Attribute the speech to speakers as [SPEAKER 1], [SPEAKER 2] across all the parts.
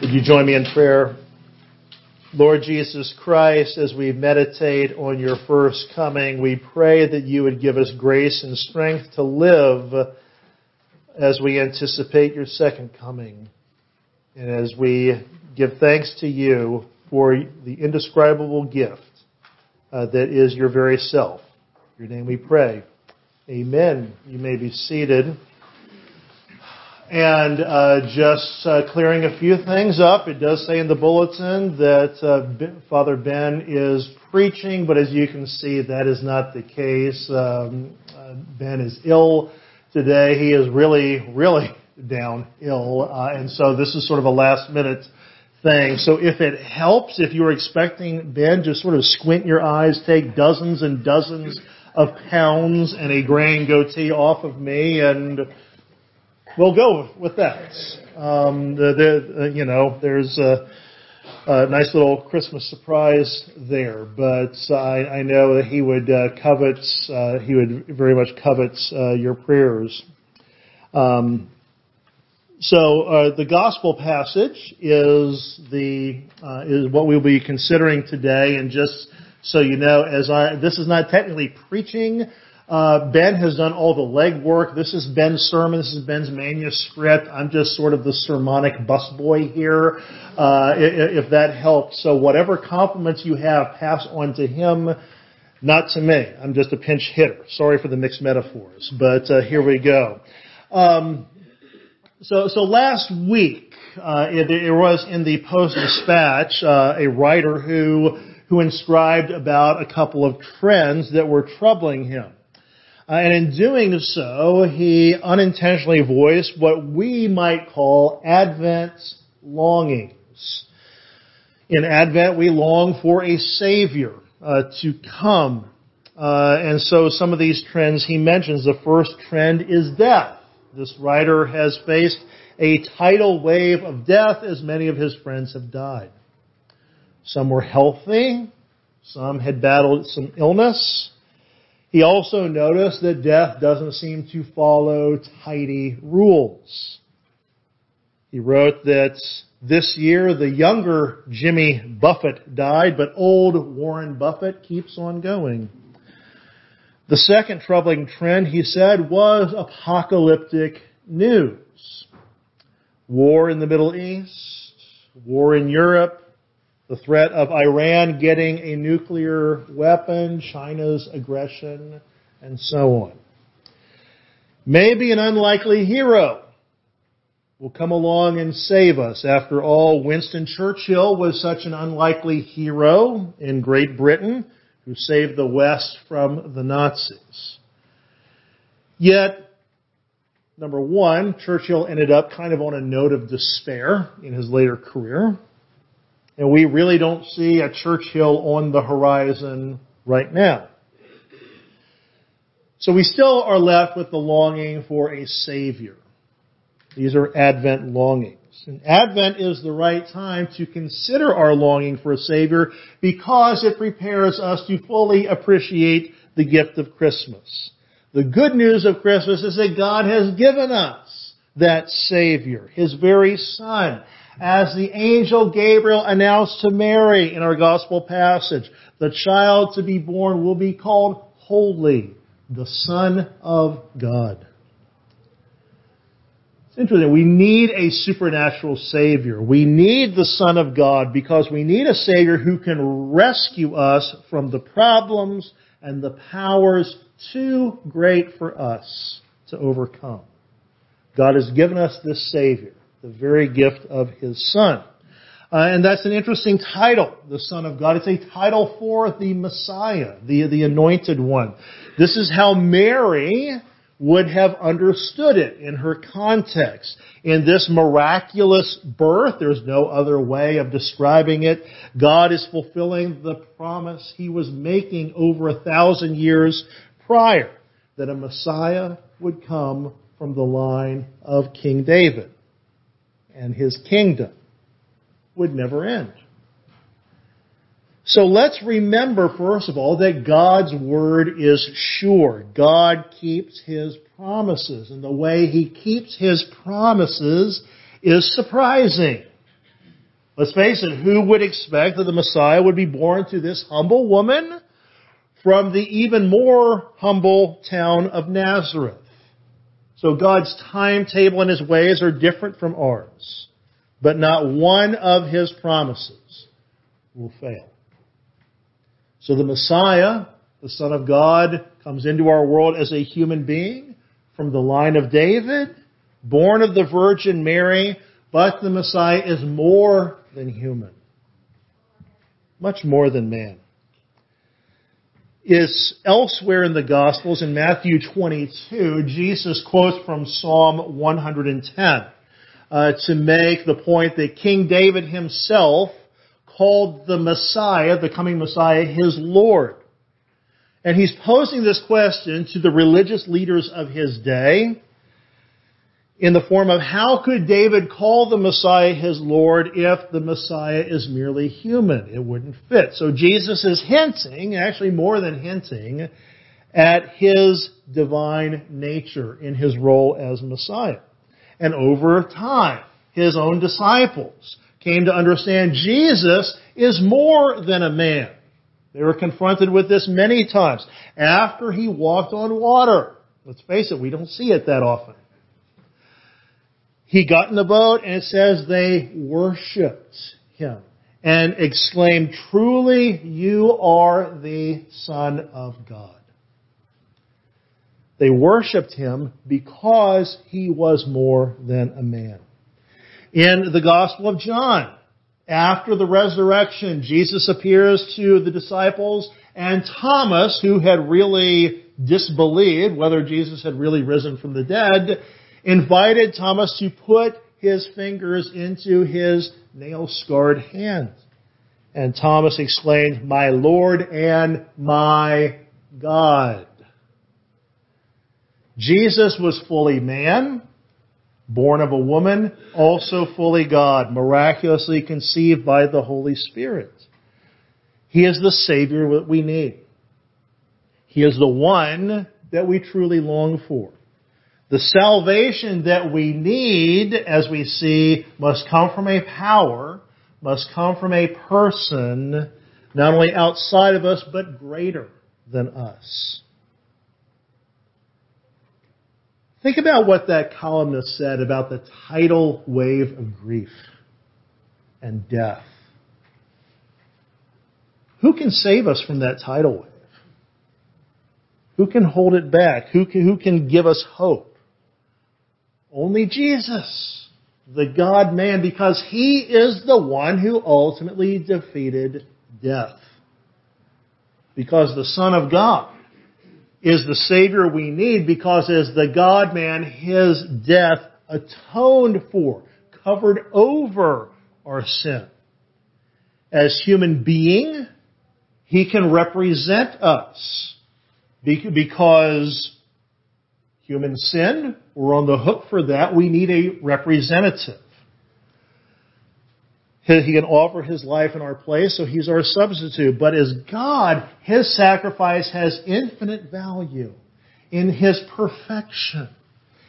[SPEAKER 1] Would you join me in prayer? Lord Jesus Christ, as we meditate on your first coming, we pray that you would give us grace and strength to live as we anticipate your second coming. And as we give thanks to you for the indescribable gift uh, that is your very self. In your name we pray. Amen. You may be seated. And uh, just uh, clearing a few things up, it does say in the bulletin that uh, Father Ben is preaching, but as you can see, that is not the case. Um, uh, ben is ill today. He is really, really down ill, uh, and so this is sort of a last minute thing. So if it helps, if you're expecting Ben, just sort of squint your eyes, take dozens and dozens of pounds and a grand goatee off of me, and we'll go with that. Um, the, the, uh, you know, there's a, a, nice little Christmas surprise there, but I, I know that he would uh, covet, uh, he would very much covet uh, your prayers. Um, so uh, the gospel passage is the uh, is what we'll be considering today, and just so you know, as I this is not technically preaching uh, ben has done all the legwork. This is Ben's sermon. This is Ben's manuscript. I'm just sort of the sermonic busboy here, uh, if, that helps. So whatever compliments you have, pass on to him, not to me. I'm just a pinch hitter. Sorry for the mixed metaphors, but uh, here we go. Um, so, so last week, uh, it, it, was in the Post Dispatch uh, a writer who who inscribed about a couple of trends that were troubling him. Uh, and in doing so, he unintentionally voiced what we might call Advent longings. In Advent, we long for a Savior uh, to come. Uh, and so some of these trends he mentions, the first trend is death. This writer has faced a tidal wave of death as many of his friends have died. Some were healthy. Some had battled some illness. He also noticed that death doesn't seem to follow tidy rules. He wrote that this year the younger Jimmy Buffett died, but old Warren Buffett keeps on going. The second troubling trend, he said, was apocalyptic news. War in the Middle East, war in Europe, the threat of Iran getting a nuclear weapon, China's aggression, and so on. Maybe an unlikely hero will come along and save us. After all, Winston Churchill was such an unlikely hero in Great Britain who saved the West from the Nazis. Yet, number one, Churchill ended up kind of on a note of despair in his later career. And we really don't see a Churchill on the horizon right now. So we still are left with the longing for a Savior. These are Advent longings. And Advent is the right time to consider our longing for a Savior because it prepares us to fully appreciate the gift of Christmas. The good news of Christmas is that God has given us that Savior, His very Son as the angel Gabriel announced to Mary in our gospel passage. The child to be born will be called Holy, the Son of God. It's interesting. We need a supernatural Savior. We need the Son of God because we need a Savior who can rescue us from the problems and the powers too great for us to overcome. God has given us this Savior the very gift of his son. Uh, and that's an interesting title, the Son of God. It's a title for the Messiah, the, the anointed one. This is how Mary would have understood it in her context. In this miraculous birth, there's no other way of describing it. God is fulfilling the promise he was making over a thousand years prior that a Messiah would come from the line of King David and his kingdom would never end. So let's remember, first of all, that God's word is sure. God keeps his promises, and the way he keeps his promises is surprising. Let's face it, who would expect that the Messiah would be born to this humble woman from the even more humble town of Nazareth? So God's timetable and His ways are different from ours. But not one of His promises will fail. So the Messiah, the Son of God, comes into our world as a human being from the line of David, born of the Virgin Mary, but the Messiah is more than human. Much more than man. Is elsewhere in the Gospels, in Matthew 22, Jesus quotes from Psalm 110 uh, to make the point that King David himself called the Messiah, the coming Messiah, his Lord. And he's posing this question to the religious leaders of his day in the form of how could David call the Messiah his Lord if the Messiah is merely human? It wouldn't fit. So Jesus is hinting, actually more than hinting, at his divine nature in his role as Messiah. And over time, his own disciples came to understand Jesus is more than a man. They were confronted with this many times. After he walked on water, let's face it, we don't see it that often. He got in the boat and it says they worshiped him and exclaimed, truly you are the Son of God. They worshiped him because he was more than a man. In the Gospel of John, after the resurrection, Jesus appears to the disciples and Thomas, who had really disbelieved whether Jesus had really risen from the dead, invited Thomas to put his fingers into his nail-scarred hand. And Thomas exclaimed, My Lord and my God. Jesus was fully man, born of a woman, also fully God, miraculously conceived by the Holy Spirit. He is the Savior that we need. He is the one that we truly long for. The salvation that we need, as we see, must come from a power, must come from a person, not only outside of us, but greater than us. Think about what that columnist said about the tidal wave of grief and death. Who can save us from that tidal wave? Who can hold it back? Who can, who can give us hope? Only Jesus, the God man, because he is the one who ultimately defeated death. Because the Son of God is the Savior we need because as the God man, His death atoned for, covered over our sin. As human being, He can represent us because human sin, we're on the hook for that. We need a representative. He can offer his life in our place, so he's our substitute. But as God, his sacrifice has infinite value in his perfection.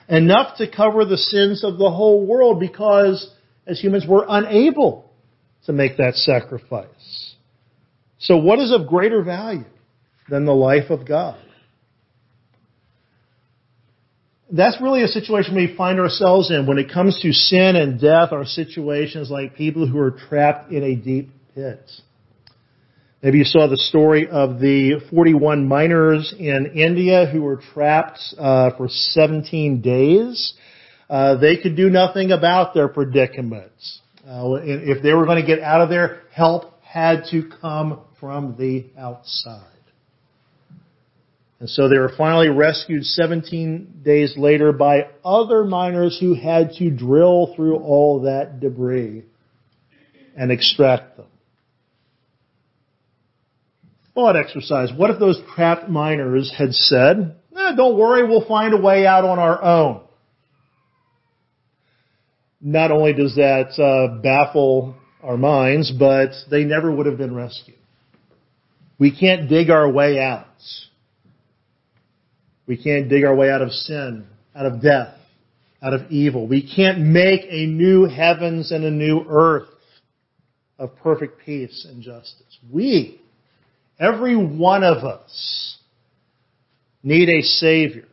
[SPEAKER 1] Enough to cover the sins of the whole world because as humans we're unable to make that sacrifice. So what is of greater value than the life of God? That's really a situation we find ourselves in when it comes to sin and death Our situations like people who are trapped in a deep pit. Maybe you saw the story of the 41 miners in India who were trapped uh, for 17 days. Uh, they could do nothing about their predicaments. Uh, if they were going to get out of there, help had to come from the outside. And so they were finally rescued 17 days later by other miners who had to drill through all that debris and extract them. Thought exercise. What if those trapped miners had said, eh, don't worry, we'll find a way out on our own? Not only does that uh, baffle our minds, but they never would have been rescued. We can't dig our way out. We can't dig our way out of sin, out of death, out of evil. We can't make a new heavens and a new earth. of perfect peace and justice. We, every one of us, need a Savior.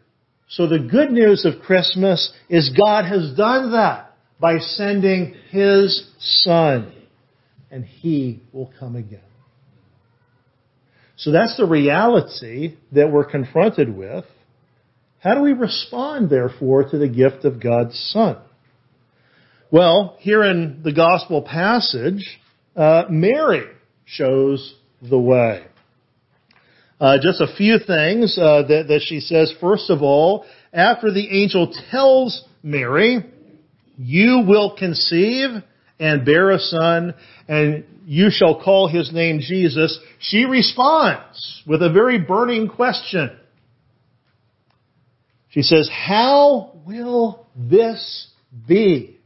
[SPEAKER 1] So the good news of Christmas is God has done that by sending His Son, and He will come again. So that's the reality that we're confronted with. How do we respond, therefore, to the gift of God's Son? Well, here in the gospel passage, uh, Mary shows the way. Uh, just a few things uh, that, that she says. First of all, after the angel tells Mary, "You will conceive and bear a son, and you shall call his name Jesus," she responds with a very burning question. She says, "How will this be?"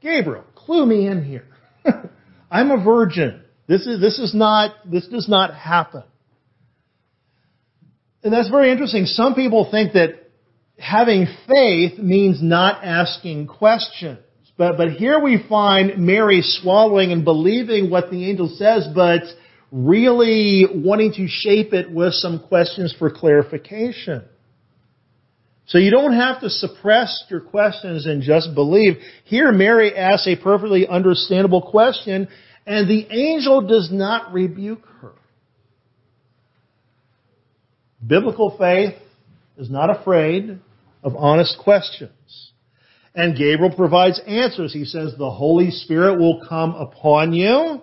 [SPEAKER 1] Gabriel, clue me in here. I'm a virgin. This is, this is not, this does not happen. And that's very interesting. Some people think that having faith means not asking questions. But, but here we find Mary swallowing and believing what the angel says, but really wanting to shape it with some questions for clarification. So you don't have to suppress your questions and just believe. Here Mary asks a perfectly understandable question and the angel does not rebuke her. Biblical faith is not afraid of honest questions. And Gabriel provides answers. He says, the Holy Spirit will come upon you.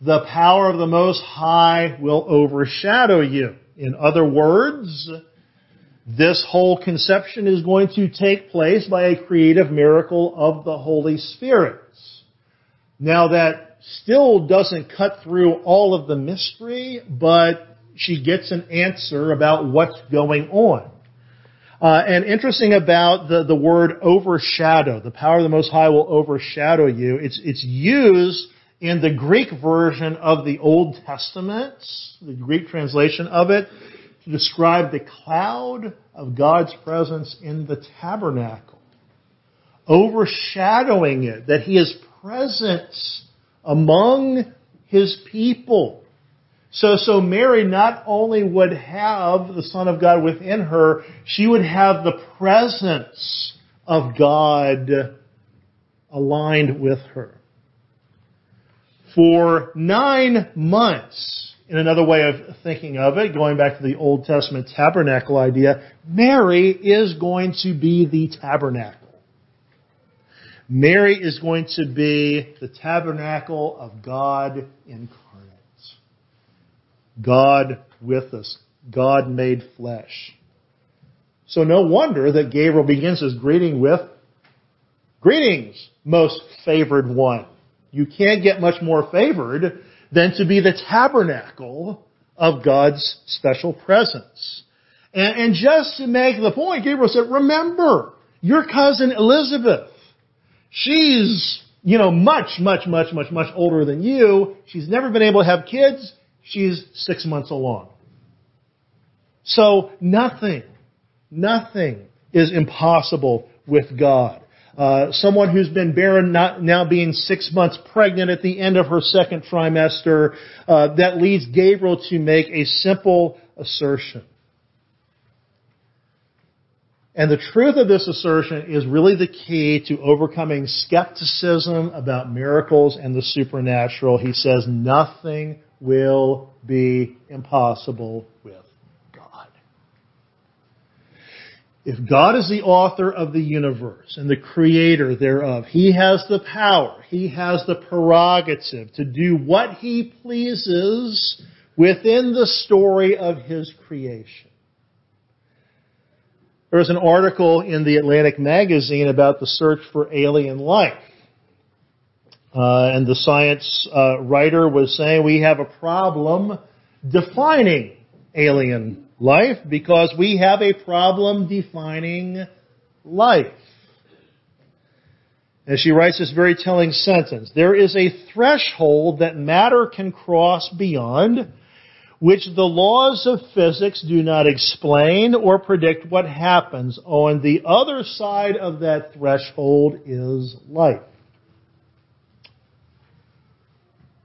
[SPEAKER 1] The power of the Most High will overshadow you. In other words, this whole conception is going to take place by a creative miracle of the Holy Spirit. Now that still doesn't cut through all of the mystery, but she gets an answer about what's going on. Uh, and interesting about the, the word overshadow, the power of the Most High will overshadow you. It's, it's used in the Greek version of the Old Testament, the Greek translation of it, to describe the cloud of God's presence in the tabernacle, overshadowing it, that He is present among His people. So, so Mary not only would have the Son of God within her, she would have the presence of God aligned with her. For nine months, in another way of thinking of it, going back to the Old Testament tabernacle idea, Mary is going to be the tabernacle. Mary is going to be the tabernacle of God incarnate. God with us. God made flesh. So no wonder that Gabriel begins his greeting with, Greetings, most favored one. You can't get much more favored than to be the tabernacle of God's special presence. And, and just to make the point, Gabriel said, remember, your cousin Elizabeth, she's, you know, much, much, much, much, much older than you. She's never been able to have kids. She's six months along. So nothing, nothing is impossible with God. Uh, someone who's been barren, not, now being six months pregnant at the end of her second trimester, uh, that leads Gabriel to make a simple assertion. And the truth of this assertion is really the key to overcoming skepticism about miracles and the supernatural. He says, nothing will be impossible with If God is the author of the universe and the creator thereof, He has the power, He has the prerogative to do what He pleases within the story of His creation. There was an article in the Atlantic magazine about the search for alien life. Uh, and the science uh, writer was saying we have a problem defining alien life because we have a problem defining life. And she writes this very telling sentence. There is a threshold that matter can cross beyond, which the laws of physics do not explain or predict what happens. On the other side of that threshold is life.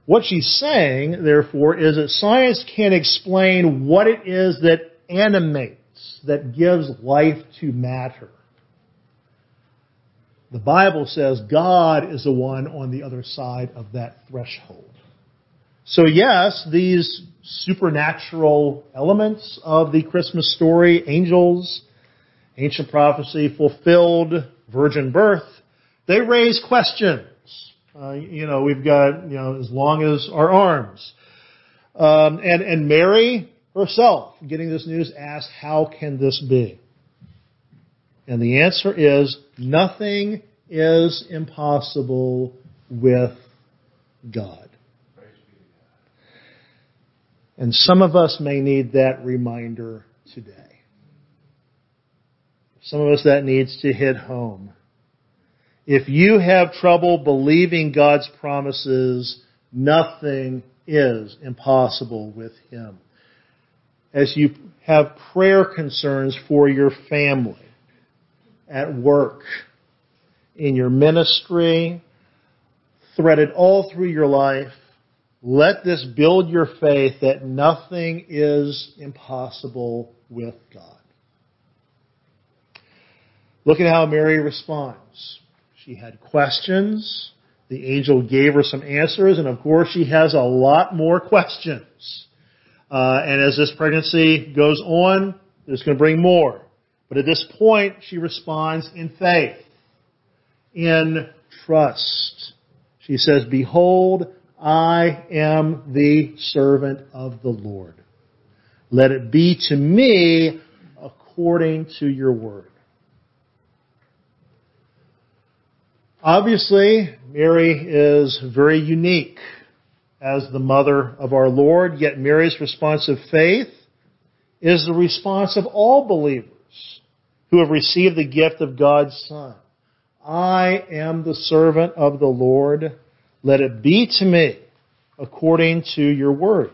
[SPEAKER 1] What she's saying, therefore, is that science can't explain what it is that animates, that gives life to matter. The Bible says God is the one on the other side of that threshold. So yes, these supernatural elements of the Christmas story, angels, ancient prophecy, fulfilled virgin birth, they raise questions. Uh, you know, we've got, you know, as long as our arms. Um, and, and Mary herself, getting this news, asked, how can this be? And the answer is, nothing is impossible with God. And some of us may need that reminder today. Some of us that needs to hit home. If you have trouble believing God's promises, nothing is impossible with Him. As you have prayer concerns for your family, at work, in your ministry, threaded all through your life, let this build your faith that nothing is impossible with God. Look at how Mary responds. She had questions. The angel gave her some answers, and of course she has a lot more questions. Uh, and as this pregnancy goes on, it's going to bring more. But at this point, she responds in faith, in trust. She says, Behold, I am the servant of the Lord. Let it be to me according to your word. Obviously, Mary is very unique as the mother of our Lord, yet Mary's response of faith is the response of all believers who have received the gift of God's Son. I am the servant of the Lord. Let it be to me according to your word.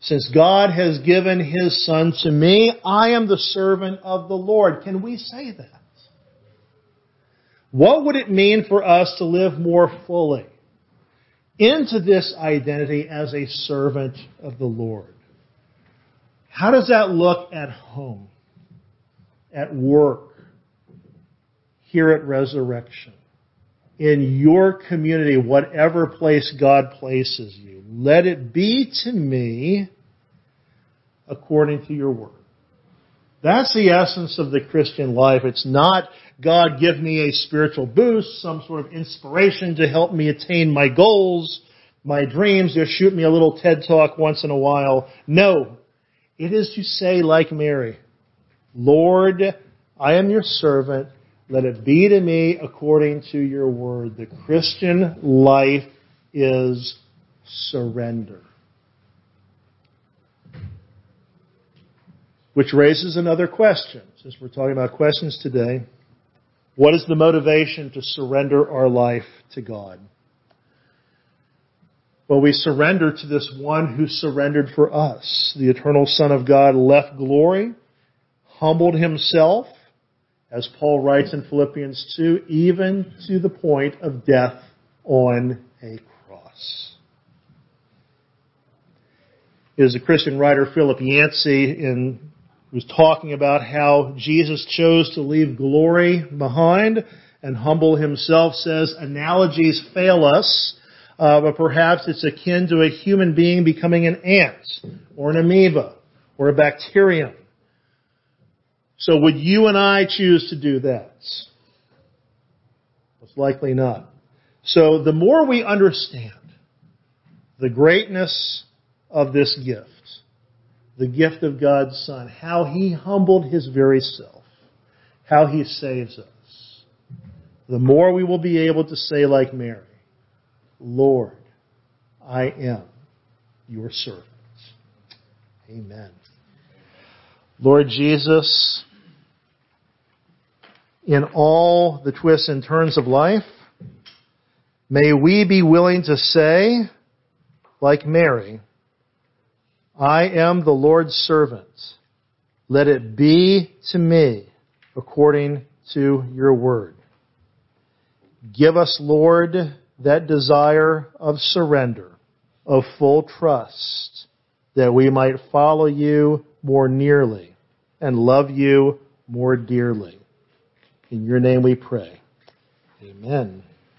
[SPEAKER 1] Since God has given His Son to me, I am the servant of the Lord. Can we say that? What would it mean for us to live more fully into this identity as a servant of the Lord? How does that look at home, at work, here at Resurrection, in your community, whatever place God places you? Let it be to me according to your word. That's the essence of the Christian life. It's not God give me a spiritual boost, some sort of inspiration to help me attain my goals, my dreams, just shoot me a little TED talk once in a while. No. It is to say like Mary, Lord, I am your servant. Let it be to me according to your word. The Christian life is surrender. Which raises another question, since we're talking about questions today. What is the motivation to surrender our life to God? Well, we surrender to this one who surrendered for us. The eternal Son of God left glory, humbled himself, as Paul writes in Philippians 2, even to the point of death on a cross. It is the Christian writer Philip Yancey in was talking about how Jesus chose to leave glory behind and humble himself says analogies fail us, uh, but perhaps it's akin to a human being becoming an ant or an amoeba or a bacterium. So would you and I choose to do that? Most likely not. So the more we understand the greatness of this gift, the gift of God's Son, how He humbled His very self, how He saves us, the more we will be able to say like Mary, Lord, I am your servant. Amen. Lord Jesus, in all the twists and turns of life, may we be willing to say, like Mary, I am the Lord's servant. Let it be to me according to your word. Give us, Lord, that desire of surrender, of full trust, that we might follow you more nearly and love you more dearly. In your name we pray. Amen.